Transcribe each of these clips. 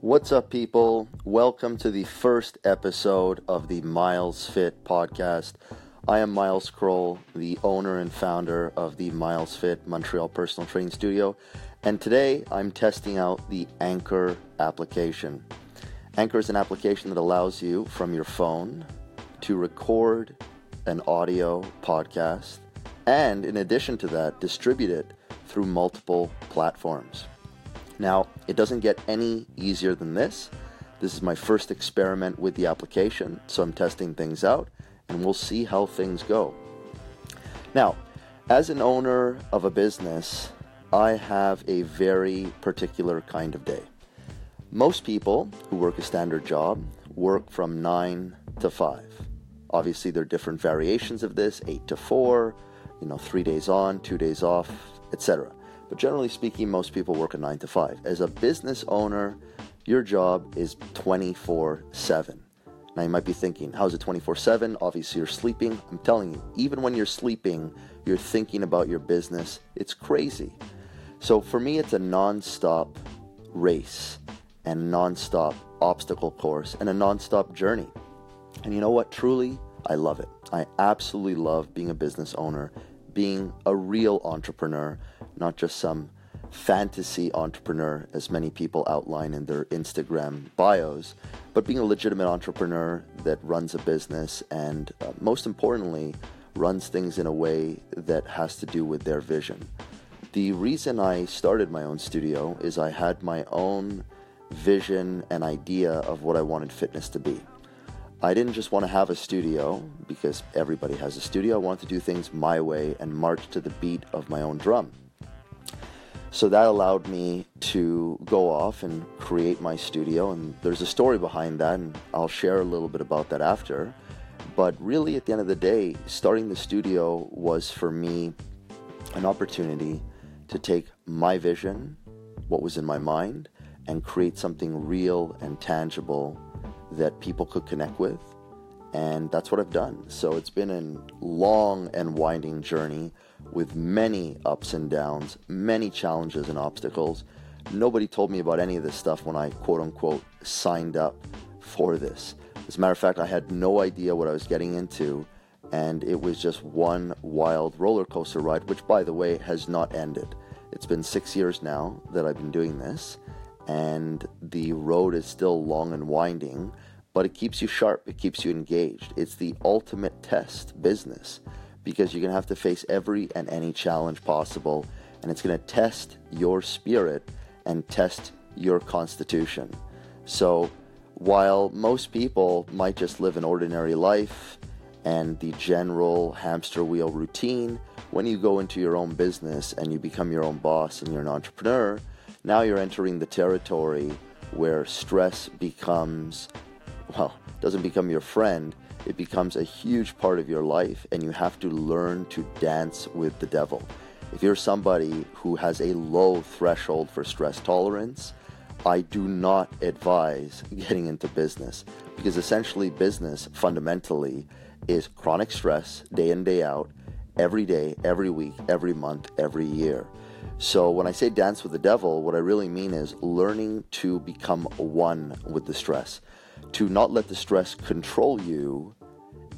What's up, people? Welcome to the first episode of the Miles Fit podcast. I am Miles Krol, the owner and founder of the Miles Fit Montreal Personal Training Studio, and today I'm testing out the Anchor application. Anchor is an application that allows you from your phone to record an audio podcast and, in addition to that, distribute it through multiple platforms. Now, it doesn't get any easier than this. This is my first experiment with the application, so I'm testing things out and we'll see how things go. Now, as an owner of a business, I have a very particular kind of day. Most people who work a standard job work from 9 to 5. Obviously, there are different variations of this 8 to 4, you know, 3 days on, 2 days off, etc. But generally speaking, most people work a 9 to 5. As a business owner, your job is 24 7. Now you might be thinking, how's it 24 7? Obviously, you're sleeping. I'm telling you, even when you're sleeping, you're thinking about your business. It's crazy. So for me, it's a non stop race and non stop obstacle course and a non stop journey. And you know what? Truly, I love it. I absolutely love being a business owner, being a real entrepreneur not just some fantasy entrepreneur, as many people outline in their Instagram bios, but being a legitimate entrepreneur that runs a business and, uh, most importantly, runs things in a way that has to do with their vision. The reason I started my own studio is I had my own vision and idea of what I wanted fitness to be. I didn't just want to have a studio because everybody has a studio. I wanted to do things my way and march to the beat of my own drum. So that allowed me to go off and create my studio. And there's a story behind that, and I'll share a little bit about that after. But really, at the end of the day, starting the studio was for me an opportunity to take my vision, what was in my mind, and create something real and tangible that people could connect with. And that's what I've done. So it's been a long and winding journey with many ups and downs, many challenges and obstacles. Nobody told me about any of this stuff when I quote unquote signed up for this. As a matter of fact, I had no idea what I was getting into, and it was just one wild roller coaster ride, which, by the way, has not ended. It's been six years now that I've been doing this, and the road is still long and winding, but it keeps you sharp, it keeps you engaged. It's the ultimate test business because you're going to have to face every and any challenge possible, and it's going to test your spirit and test your constitution. So, while most people might just live an ordinary life and the general hamster wheel routine, when you go into your own business and you become your own boss and you're an entrepreneur, now you're entering the territory where stress becomes, well, doesn't become your friend, it becomes a huge part of your life, and you have to learn to dance with the devil. If you're somebody who has a low threshold for stress tolerance, I do not advise getting into business because essentially, business fundamentally is chronic stress day in, day out, every day, every week, every month, every year. So, when I say dance with the devil, what I really mean is learning to become one with the stress to not let the stress control you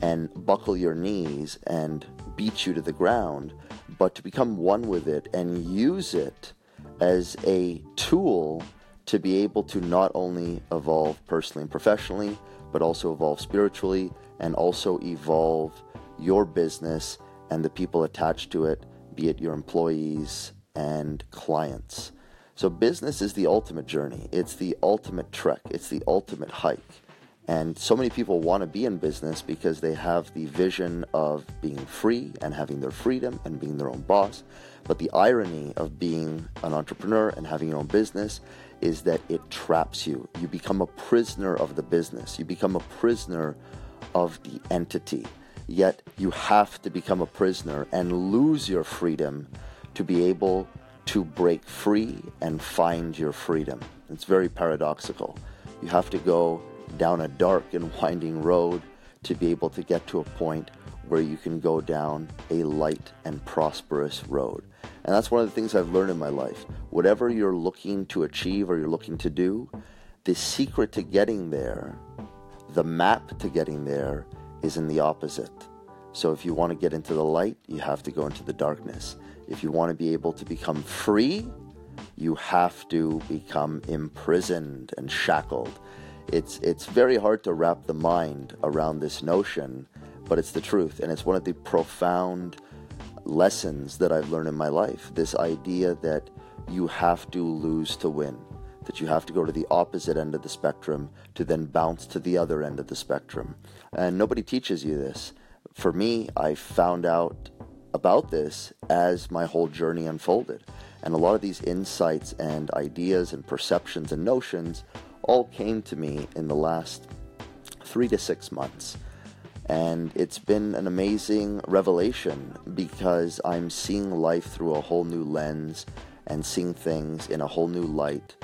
and buckle your knees and beat you to the ground, but to become one with it and use it as a tool to be able to not only evolve personally and professionally, but also evolve spiritually and also evolve your business and the people attached to it, be it your employees and clients. So, business is the ultimate journey. It's the ultimate trek. It's the ultimate hike. And so many people want to be in business because they have the vision of being free and having their freedom and being their own boss. But the irony of being an entrepreneur and having your own business is that it traps you. You become a prisoner of the business, you become a prisoner of the entity. Yet you have to become a prisoner and lose your freedom to be able to break free and find your freedom. It's very paradoxical. You have to go down a dark and winding road to be able to get to a point where you can go down a light and prosperous road. And that's one of the things I've learned in my life. Whatever you're looking to achieve or you're looking to do, the secret to getting there, the map to getting there, is in the opposite. So if you want to get into the light, you have to go into the darkness. If you want to be able to become free, you have to become imprisoned and shackled. It's it's very hard to wrap the mind around this notion, but it's the truth and it's one of the profound lessons that I've learned in my life. This idea that you have to lose to win, that you have to go to the opposite end of the spectrum to then bounce to the other end of the spectrum. And nobody teaches you this. For me, I found out about this as my whole journey unfolded. And a lot of these insights and ideas and perceptions and notions all came to me in the last three to six months. And it's been an amazing revelation because I'm seeing life through a whole new lens and seeing things in a whole new light.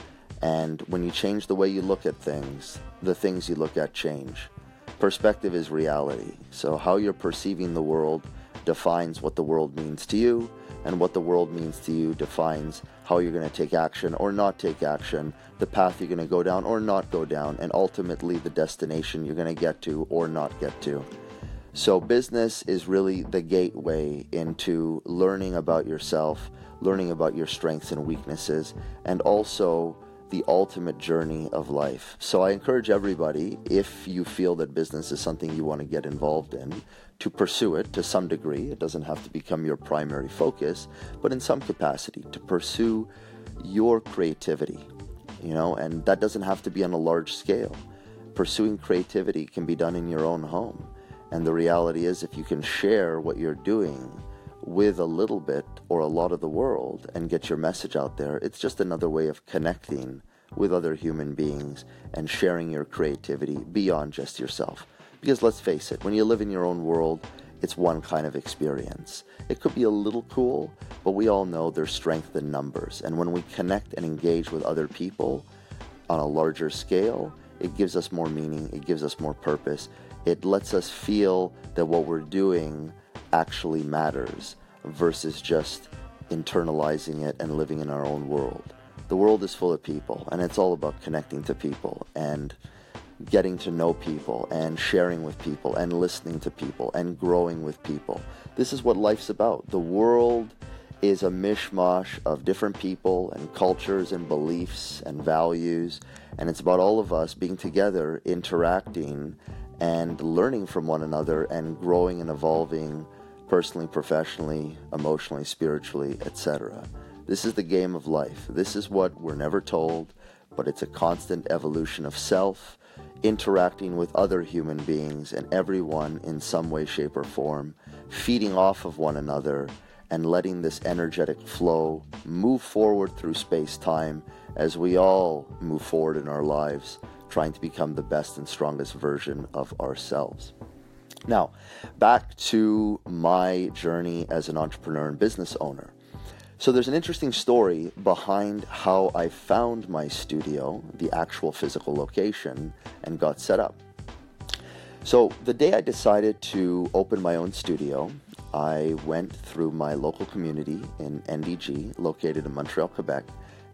And when you change the way you look at things, the things you look at change. Perspective is reality. So, how you're perceiving the world defines what the world means to you, and what the world means to you defines how you're going to take action or not take action, the path you're going to go down or not go down, and ultimately the destination you're going to get to or not get to. So, business is really the gateway into learning about yourself, learning about your strengths and weaknesses, and also the ultimate journey of life. So, I encourage everybody, if you feel that business is something you want to get involved in, to pursue it to some degree. It doesn't have to become your primary focus, but in some capacity, to pursue your creativity, you know, and that doesn't have to be on a large scale. Pursuing creativity can be done in your own home. And the reality is, if you can share what you're doing with a little bit or a lot of the world and get your message out there, it's just another way of connecting with other human beings and sharing your creativity beyond just yourself. Because let's face it, when you live in your own world, it's one kind of experience. It could be a little cool, but we all know there's strength in numbers. And when we connect and engage with other people on a larger scale, it gives us more meaning, it gives us more purpose. It lets us feel that what we're doing actually matters versus just internalizing it and living in our own world. The world is full of people, and it's all about connecting to people. And getting to know people and sharing with people and listening to people and growing with people. This is what life's about. The world is a mishmash of different people and cultures and beliefs and values, and it's about all of us being together, interacting, and learning from one another and growing and evolving personally, professionally, emotionally, spiritually, etc. This is the game of life. This is what we're never told, but it's a constant evolution of self interacting with other human beings and everyone in some way, shape, or form, feeding off of one another, and letting this energetic flow move forward through space time as we all move forward in our lives, trying to become the best and strongest version of ourselves. Now, back to my journey as an entrepreneur and business owner. So there's an interesting story behind how I found my studio, the actual physical location, and got set up. So the day I decided to open my own studio, I went through my local community in NDG, located in Montreal, Quebec,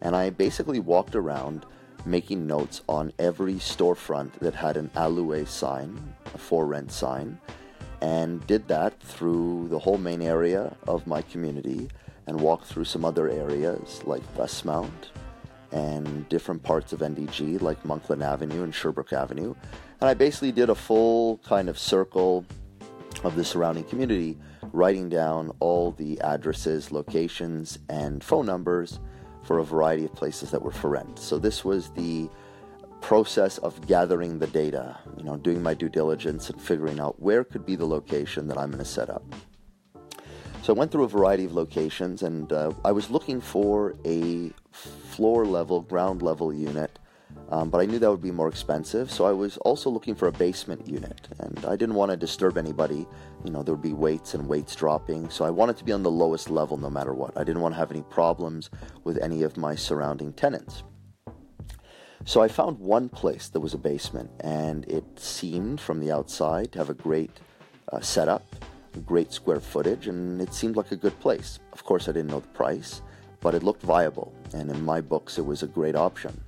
and I basically walked around making notes on every storefront that had an À louer sign, a for rent sign, and did that through the whole main area of my community and walk through some other areas like Westmount and different parts of NDG like Monkland Avenue and Sherbrooke Avenue. And I basically did a full kind of circle of the surrounding community, writing down all the addresses, locations, and phone numbers for a variety of places that were for rent. So this was the process of gathering the data, you know, doing my due diligence and figuring out where could be the location that I'm going to set up. So I went through a variety of locations and uh, I was looking for a floor level, ground level unit, um, but I knew that would be more expensive. So I was also looking for a basement unit and I didn't want to disturb anybody. You know, there would be weights and weights dropping. So I wanted to be on the lowest level no matter what. I didn't want to have any problems with any of my surrounding tenants. So I found one place that was a basement and it seemed from the outside to have a great uh, setup great square footage, and it seemed like a good place. Of course, I didn't know the price, but it looked viable, and in my books, it was a great option.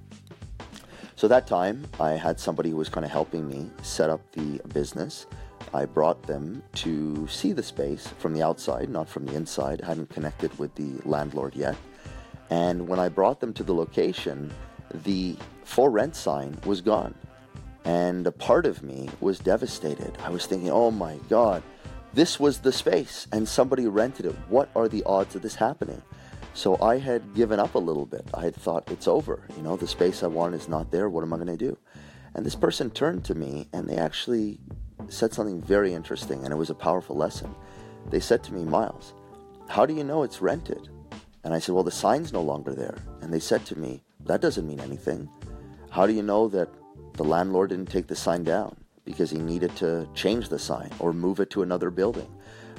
So that time, I had somebody who was kind of helping me set up the business. I brought them to see the space from the outside, not from the inside. I hadn't connected with the landlord yet. And when I brought them to the location, the for rent sign was gone. And a part of me was devastated. I was thinking, oh my God, this was the space and somebody rented it. What are the odds of this happening? So I had given up a little bit. I had thought, it's over. You know, the space I want is not there. What am I going to do? And this person turned to me and they actually said something very interesting, and it was a powerful lesson. They said to me, Miles, how do you know it's rented? And I said, Well, the sign's no longer there. And they said to me, That doesn't mean anything. How do you know that the landlord didn't take the sign down because he needed to change the sign or move it to another building?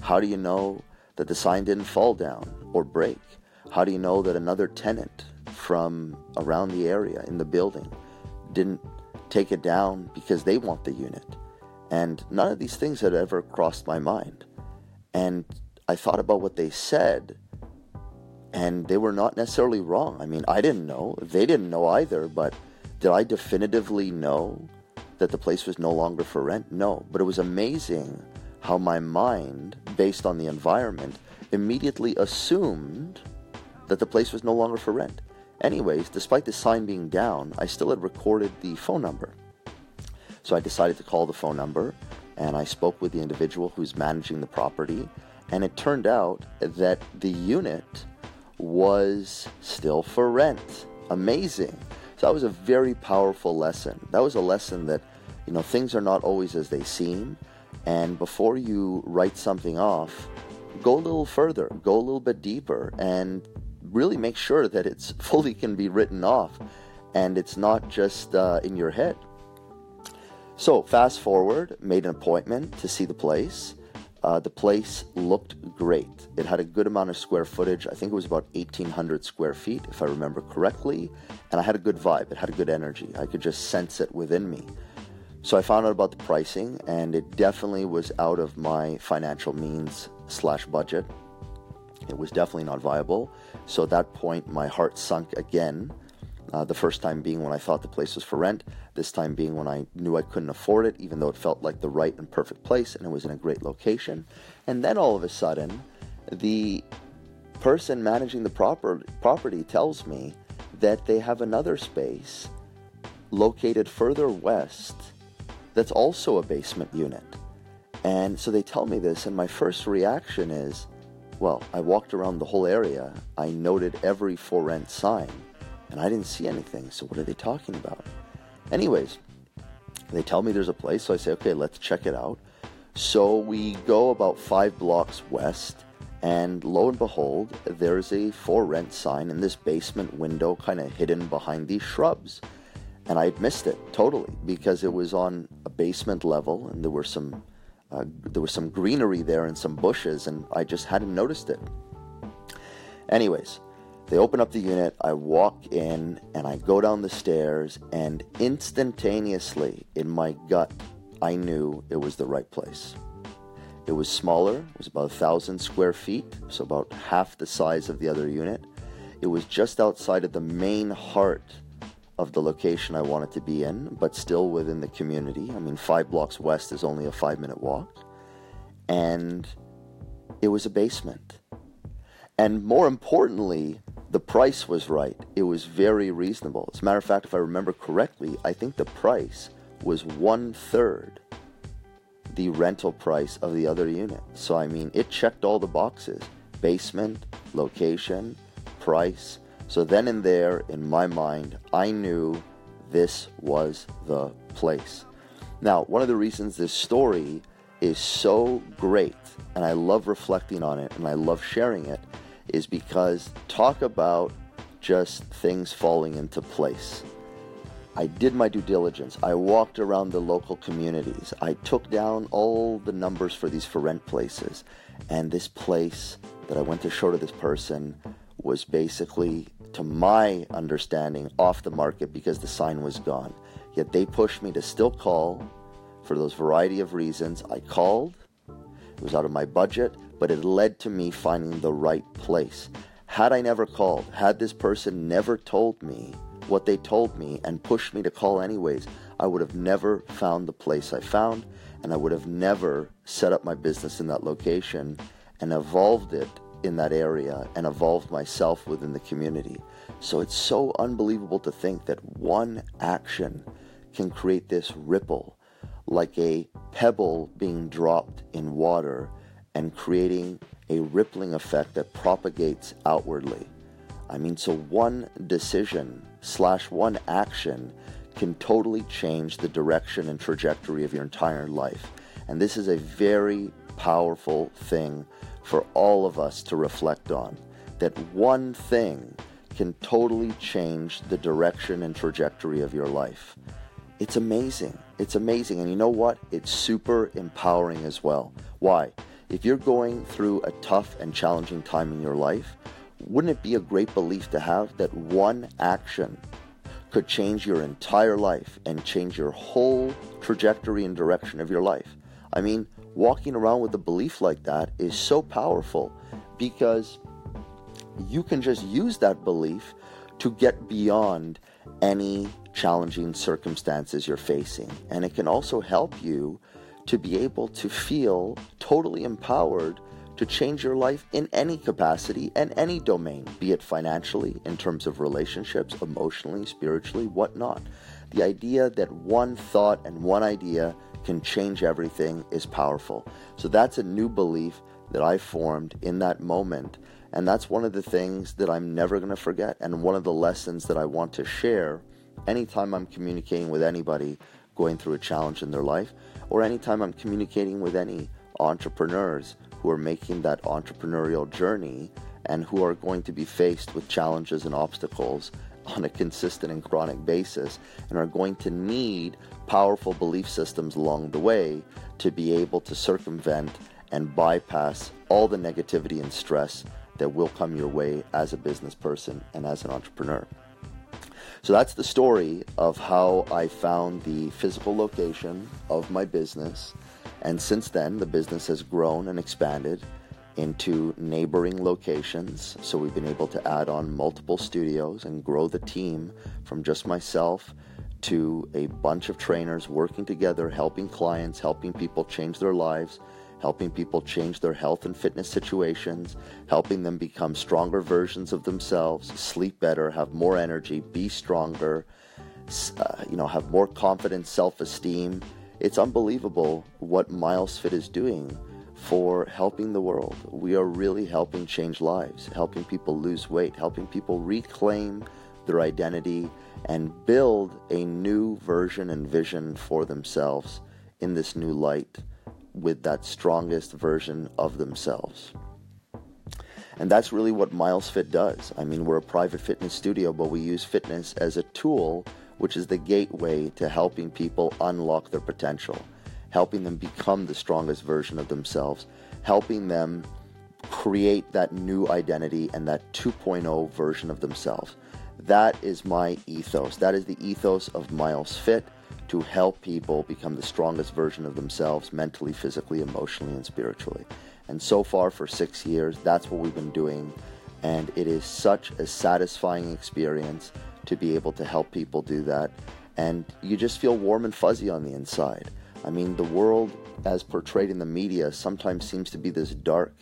How do you know that the sign didn't fall down or break? How do you know that another tenant from around the area in the building didn't take it down because they want the unit? And none of these things had ever crossed my mind. And I thought about what they said, and they were not necessarily wrong. I mean, I didn't know. They didn't know either, but did I definitively know that the place was no longer for rent? No. But it was amazing how my mind, based on the environment, immediately assumed that the place was no longer for rent. Anyways, despite the sign being down, I still had recorded the phone number. So I decided to call the phone number and I spoke with the individual who's managing the property. And it turned out that the unit was still for rent. Amazing. So that was a very powerful lesson. That was a lesson that, you know, things are not always as they seem. And before you write something off, go a little further, go a little bit deeper, and really make sure that it's fully can be written off and it's not just uh, in your head. So, fast forward, made an appointment to see the place. Uh, the place looked great. It had a good amount of square footage. I think it was about 1,800 square feet, if I remember correctly. And I had a good vibe. It had a good energy. I could just sense it within me. So I found out about the pricing, and it definitely was out of my financial means slash budget. It was definitely not viable. So at that point, my heart sunk again. Uh, the first time being when I thought the place was for rent, this time being when I knew I couldn't afford it, even though it felt like the right and perfect place and it was in a great location. And then all of a sudden, the person managing the proper, property tells me that they have another space located further west that's also a basement unit. And so they tell me this, and my first reaction is, well, I walked around the whole area. I noted every for rent sign and I didn't see anything. So what are they talking about? Anyways, they tell me there's a place, so I say, okay, let's check it out. So we go about five blocks west, and lo and behold, there's a for rent sign in this basement window, kind of hidden behind these shrubs. And I missed it totally because it was on a basement level, and there were some uh, there was some greenery there and some bushes, and I just hadn't noticed it. Anyways, they open up the unit, I walk in, and I go down the stairs, and instantaneously, in my gut, I knew it was the right place. It was smaller, it was about a thousand square feet, so about half the size of the other unit. It was just outside of the main heart of the location I wanted to be in, but still within the community. I mean, five blocks west is only a five minute walk. And it was a basement. And more importantly, the price was right. It was very reasonable. As a matter of fact, if I remember correctly, I think the price was one third the rental price of the other unit. So, I mean, it checked all the boxes basement, location, price. So, then and there, in my mind, I knew this was the place. Now, one of the reasons this story is so great, and I love reflecting on it and I love sharing it, is because talk about just things falling into place. I did my due diligence. I walked around the local communities. I took down all the numbers for these for rent places. And this place that I went to show to this person was basically, to my understanding, off the market because the sign was gone. Yet they pushed me to still call for those variety of reasons. I called, it was out of my budget but it led to me finding the right place. Had I never called, had this person never told me what they told me and pushed me to call anyways, I would have never found the place I found and I would have never set up my business in that location and evolved it in that area and evolved myself within the community. So it's so unbelievable to think that one action can create this ripple like a pebble being dropped in water and creating a rippling effect that propagates outwardly. I mean, so one decision slash one action can totally change the direction and trajectory of your entire life. And this is a very powerful thing for all of us to reflect on. That one thing can totally change the direction and trajectory of your life. It's amazing. It's amazing. And you know what? It's super empowering as well. Why? If you're going through a tough and challenging time in your life, wouldn't it be a great belief to have that one action could change your entire life and change your whole trajectory and direction of your life? I mean, walking around with a belief like that is so powerful because you can just use that belief to get beyond any challenging circumstances you're facing. And it can also help you to be able to feel totally empowered to change your life in any capacity and any domain, be it financially, in terms of relationships, emotionally, spiritually, whatnot. The idea that one thought and one idea can change everything is powerful. So that's a new belief that I formed in that moment. And that's one of the things that I'm never going to forget. And one of the lessons that I want to share anytime I'm communicating with anybody going through a challenge in their life, or anytime I'm communicating with any entrepreneurs who are making that entrepreneurial journey and who are going to be faced with challenges and obstacles on a consistent and chronic basis and are going to need powerful belief systems along the way to be able to circumvent and bypass all the negativity and stress that will come your way as a business person and as an entrepreneur. So that's the story of how I found the physical location of my business. And since then, the business has grown and expanded into neighboring locations. So we've been able to add on multiple studios and grow the team from just myself to a bunch of trainers working together, helping clients, helping people change their lives helping people change their health and fitness situations, helping them become stronger versions of themselves, sleep better, have more energy, be stronger, uh, you know, have more confidence, self-esteem. It's unbelievable what Miles Fit is doing for helping the world. We are really helping change lives, helping people lose weight, helping people reclaim their identity and build a new version and vision for themselves in this new light with that strongest version of themselves. And that's really what Miles Fit does. I mean, we're a private fitness studio, but we use fitness as a tool, which is the gateway to helping people unlock their potential, helping them become the strongest version of themselves, helping them create that new identity and that 2.0 version of themselves. That is my ethos. That is the ethos of Miles Fit to help people become the strongest version of themselves mentally, physically, emotionally, and spiritually. And so far, for six years, that's what we've been doing. And it is such a satisfying experience to be able to help people do that. And you just feel warm and fuzzy on the inside. I mean, the world, as portrayed in the media, sometimes seems to be this dark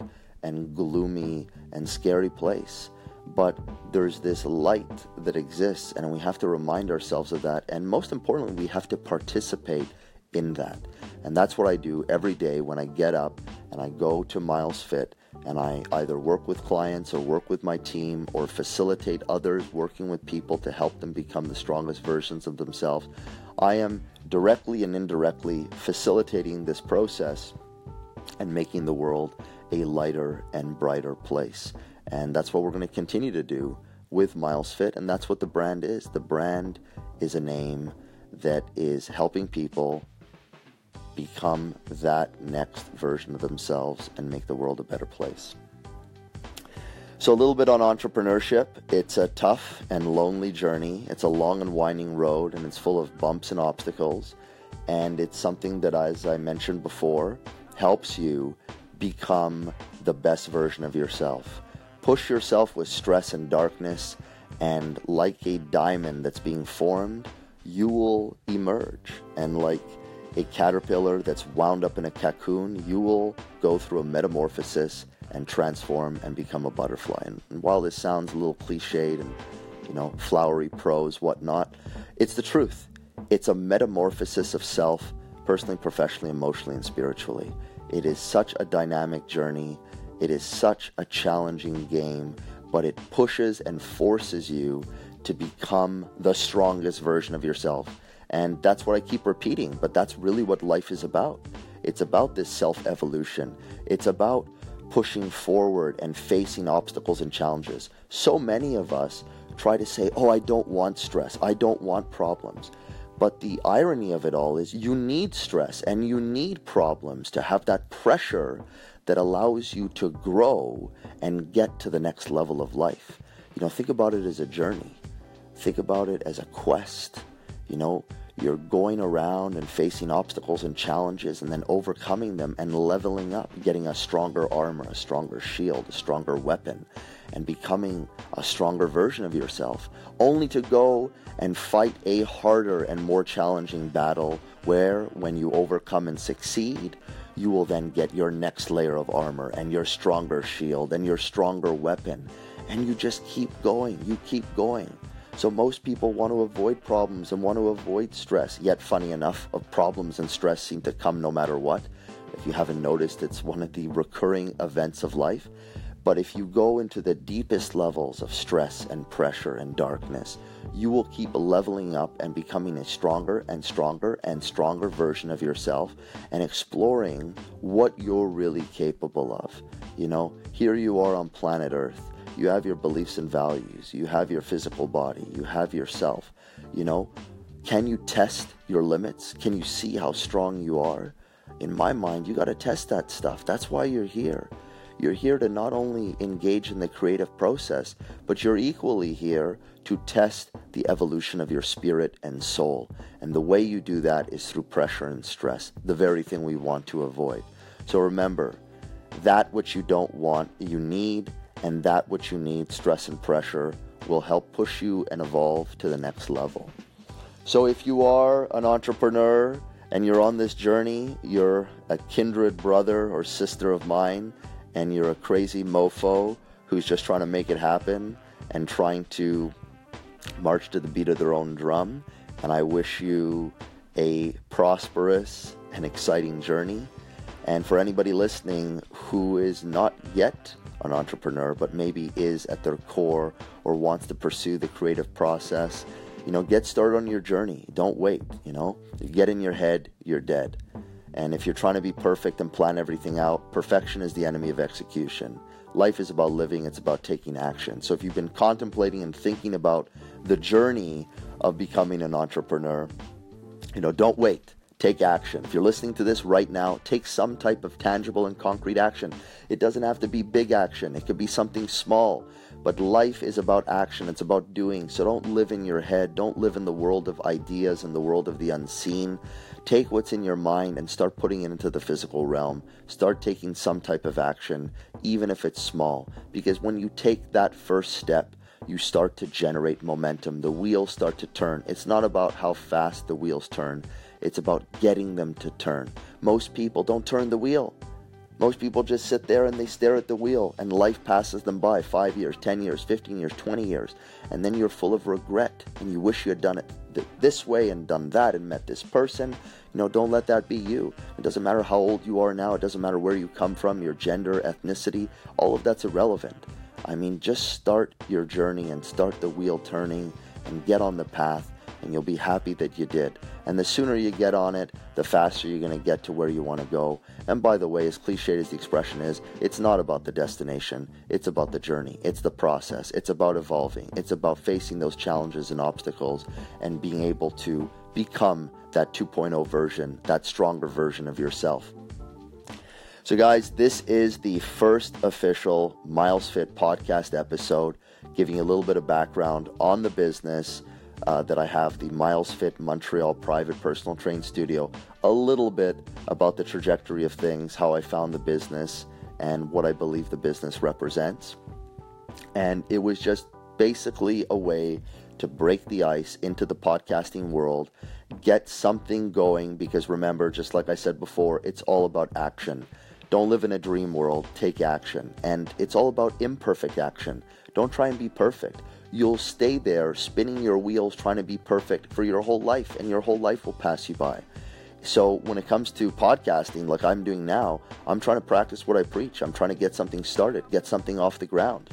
and gloomy and scary place but there's this light that exists, and we have to remind ourselves of that. And most importantly, we have to participate in that. And that's what I do every day when I get up and I go to Miles Fit and I either work with clients or work with my team or facilitate others working with people to help them become the strongest versions of themselves. I am directly and indirectly facilitating this process and making the world a lighter and brighter place. And that's what we're going to continue to do with Miles Fit. And that's what the brand is. The brand is a name that is helping people become that next version of themselves and make the world a better place. So, a little bit on entrepreneurship. It's a tough and lonely journey. It's a long and winding road, and it's full of bumps and obstacles. And it's something that, as I mentioned before, helps you become the best version of yourself push yourself with stress and darkness And like a diamond that's being formed, you will emerge. And like a caterpillar that's wound up in a cocoon, you will go through a metamorphosis and transform and become a butterfly. And, and while this sounds a little cliched and you know flowery prose, whatnot, it's the truth. It's a metamorphosis of self, personally, professionally, emotionally, and spiritually. It is such a dynamic journey. It is such a challenging game, but it pushes and forces you to become the strongest version of yourself. And that's what I keep repeating, but that's really what life is about. It's about this self evolution. It's about pushing forward and facing obstacles and challenges. So many of us try to say, Oh, I don't want stress. I don't want problems. But the irony of it all is you need stress and you need problems to have that pressure that allows you to grow and get to the next level of life. You know, think about it as a journey. Think about it as a quest. You know, you're going around and facing obstacles and challenges and then overcoming them and leveling up, getting a stronger armor, a stronger shield, a stronger weapon, and becoming a stronger version of yourself, only to go and fight a harder and more challenging battle where, when you overcome and succeed, you will then get your next layer of armor and your stronger shield and your stronger weapon. And you just keep going, you keep going. So most people want to avoid problems and want to avoid stress. Yet, funny enough, of problems and stress seem to come no matter what. If you haven't noticed, it's one of the recurring events of life. But if you go into the deepest levels of stress and pressure and darkness, you will keep leveling up and becoming a stronger and stronger and stronger version of yourself and exploring what you're really capable of. You know, here you are on planet Earth. You have your beliefs and values. You have your physical body. You have yourself. You know, can you test your limits? Can you see how strong you are? In my mind, you got to test that stuff. That's why you're here. You're here to not only engage in the creative process, but you're equally here to test the evolution of your spirit and soul. And the way you do that is through pressure and stress, the very thing we want to avoid. So remember, that which you don't want, you need, and that which you need, stress and pressure, will help push you and evolve to the next level. So if you are an entrepreneur and you're on this journey, you're a kindred brother or sister of mine, and you're a crazy mofo who's just trying to make it happen and trying to march to the beat of their own drum. And I wish you a prosperous and exciting journey. And for anybody listening who is not yet an entrepreneur, but maybe is at their core or wants to pursue the creative process, you know, get started on your journey. Don't wait, you know. you get in your head, you're dead. And if you're trying to be perfect and plan everything out, perfection is the enemy of execution. Life is about living, it's about taking action. So if you've been contemplating and thinking about the journey of becoming an entrepreneur, you know, don't wait. Take action. If you're listening to this right now, take some type of tangible and concrete action. It doesn't have to be big action, it could be something small. But life is about action, it's about doing. So don't live in your head, don't live in the world of ideas and the world of the unseen. Take what's in your mind and start putting it into the physical realm. Start taking some type of action, even if it's small. Because when you take that first step, you start to generate momentum. The wheels start to turn. It's not about how fast the wheels turn, it's about getting them to turn. Most people don't turn the wheel. Most people just sit there and they stare at the wheel, and life passes them by five years, 10 years, 15 years, 20 years. And then you're full of regret and you wish you had done it th- this way and done that and met this person. You know, don't let that be you. It doesn't matter how old you are now, it doesn't matter where you come from, your gender, ethnicity, all of that's irrelevant. I mean, just start your journey and start the wheel turning and get on the path and you'll be happy that you did. And the sooner you get on it, the faster you're going to get to where you want to go. And by the way, as cliched as the expression is, it's not about the destination, it's about the journey, it's the process, it's about evolving, it's about facing those challenges and obstacles and being able to become that 2.0 version, that stronger version of yourself. So, guys, this is the first official Miles Fit podcast episode, giving you a little bit of background on the business uh, that I have the Miles Fit Montreal private personal train studio, a little bit about the trajectory of things, how I found the business, and what I believe the business represents. And it was just basically a way to break the ice into the podcasting world, get something going, because remember, just like I said before, it's all about action. Don't live in a dream world, take action. And it's all about imperfect action. Don't try and be perfect. You'll stay there spinning your wheels trying to be perfect for your whole life, and your whole life will pass you by. So when it comes to podcasting, like I'm doing now, I'm trying to practice what I preach. I'm trying to get something started, get something off the ground.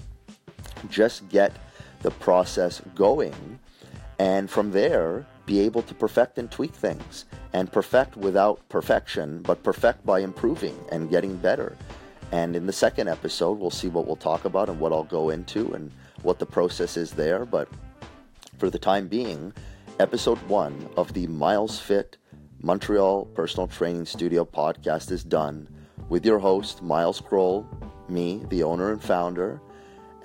Just get the process going, and from there, be able to perfect and tweak things. And perfect without perfection, but perfect by improving and getting better. And in the second episode, we'll see what we'll talk about and what I'll go into and what the process is there. But for the time being, episode one of the Miles Fit Montreal Personal Training Studio podcast is done with your host, Miles Krol, me, the owner and founder,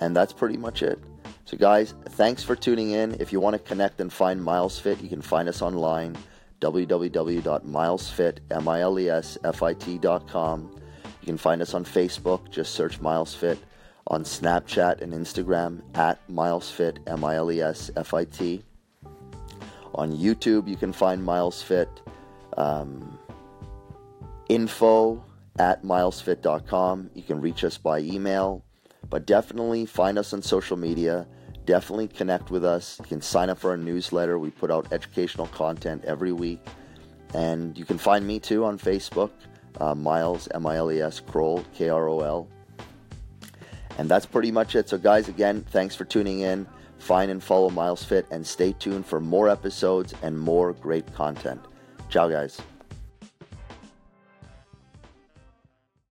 and that's pretty much it. So, guys, thanks for tuning in. If you want to connect and find Miles Fit, you can find us online www.milesfit.com. You can find us on Facebook, just search Miles Fit, on Snapchat and Instagram at Miles Fit, M I L E S F I T. On YouTube, you can find Miles Fit um, info at milesfit.com. You can reach us by email, but definitely find us on social media. Definitely connect with us. You can sign up for our newsletter. We put out educational content every week. And you can find me too on Facebook, uh, Miles, M I L E S, Krol, K R O L. And that's pretty much it. So, guys, again, thanks for tuning in. Find and follow Miles Fit and stay tuned for more episodes and more great content. Ciao, guys.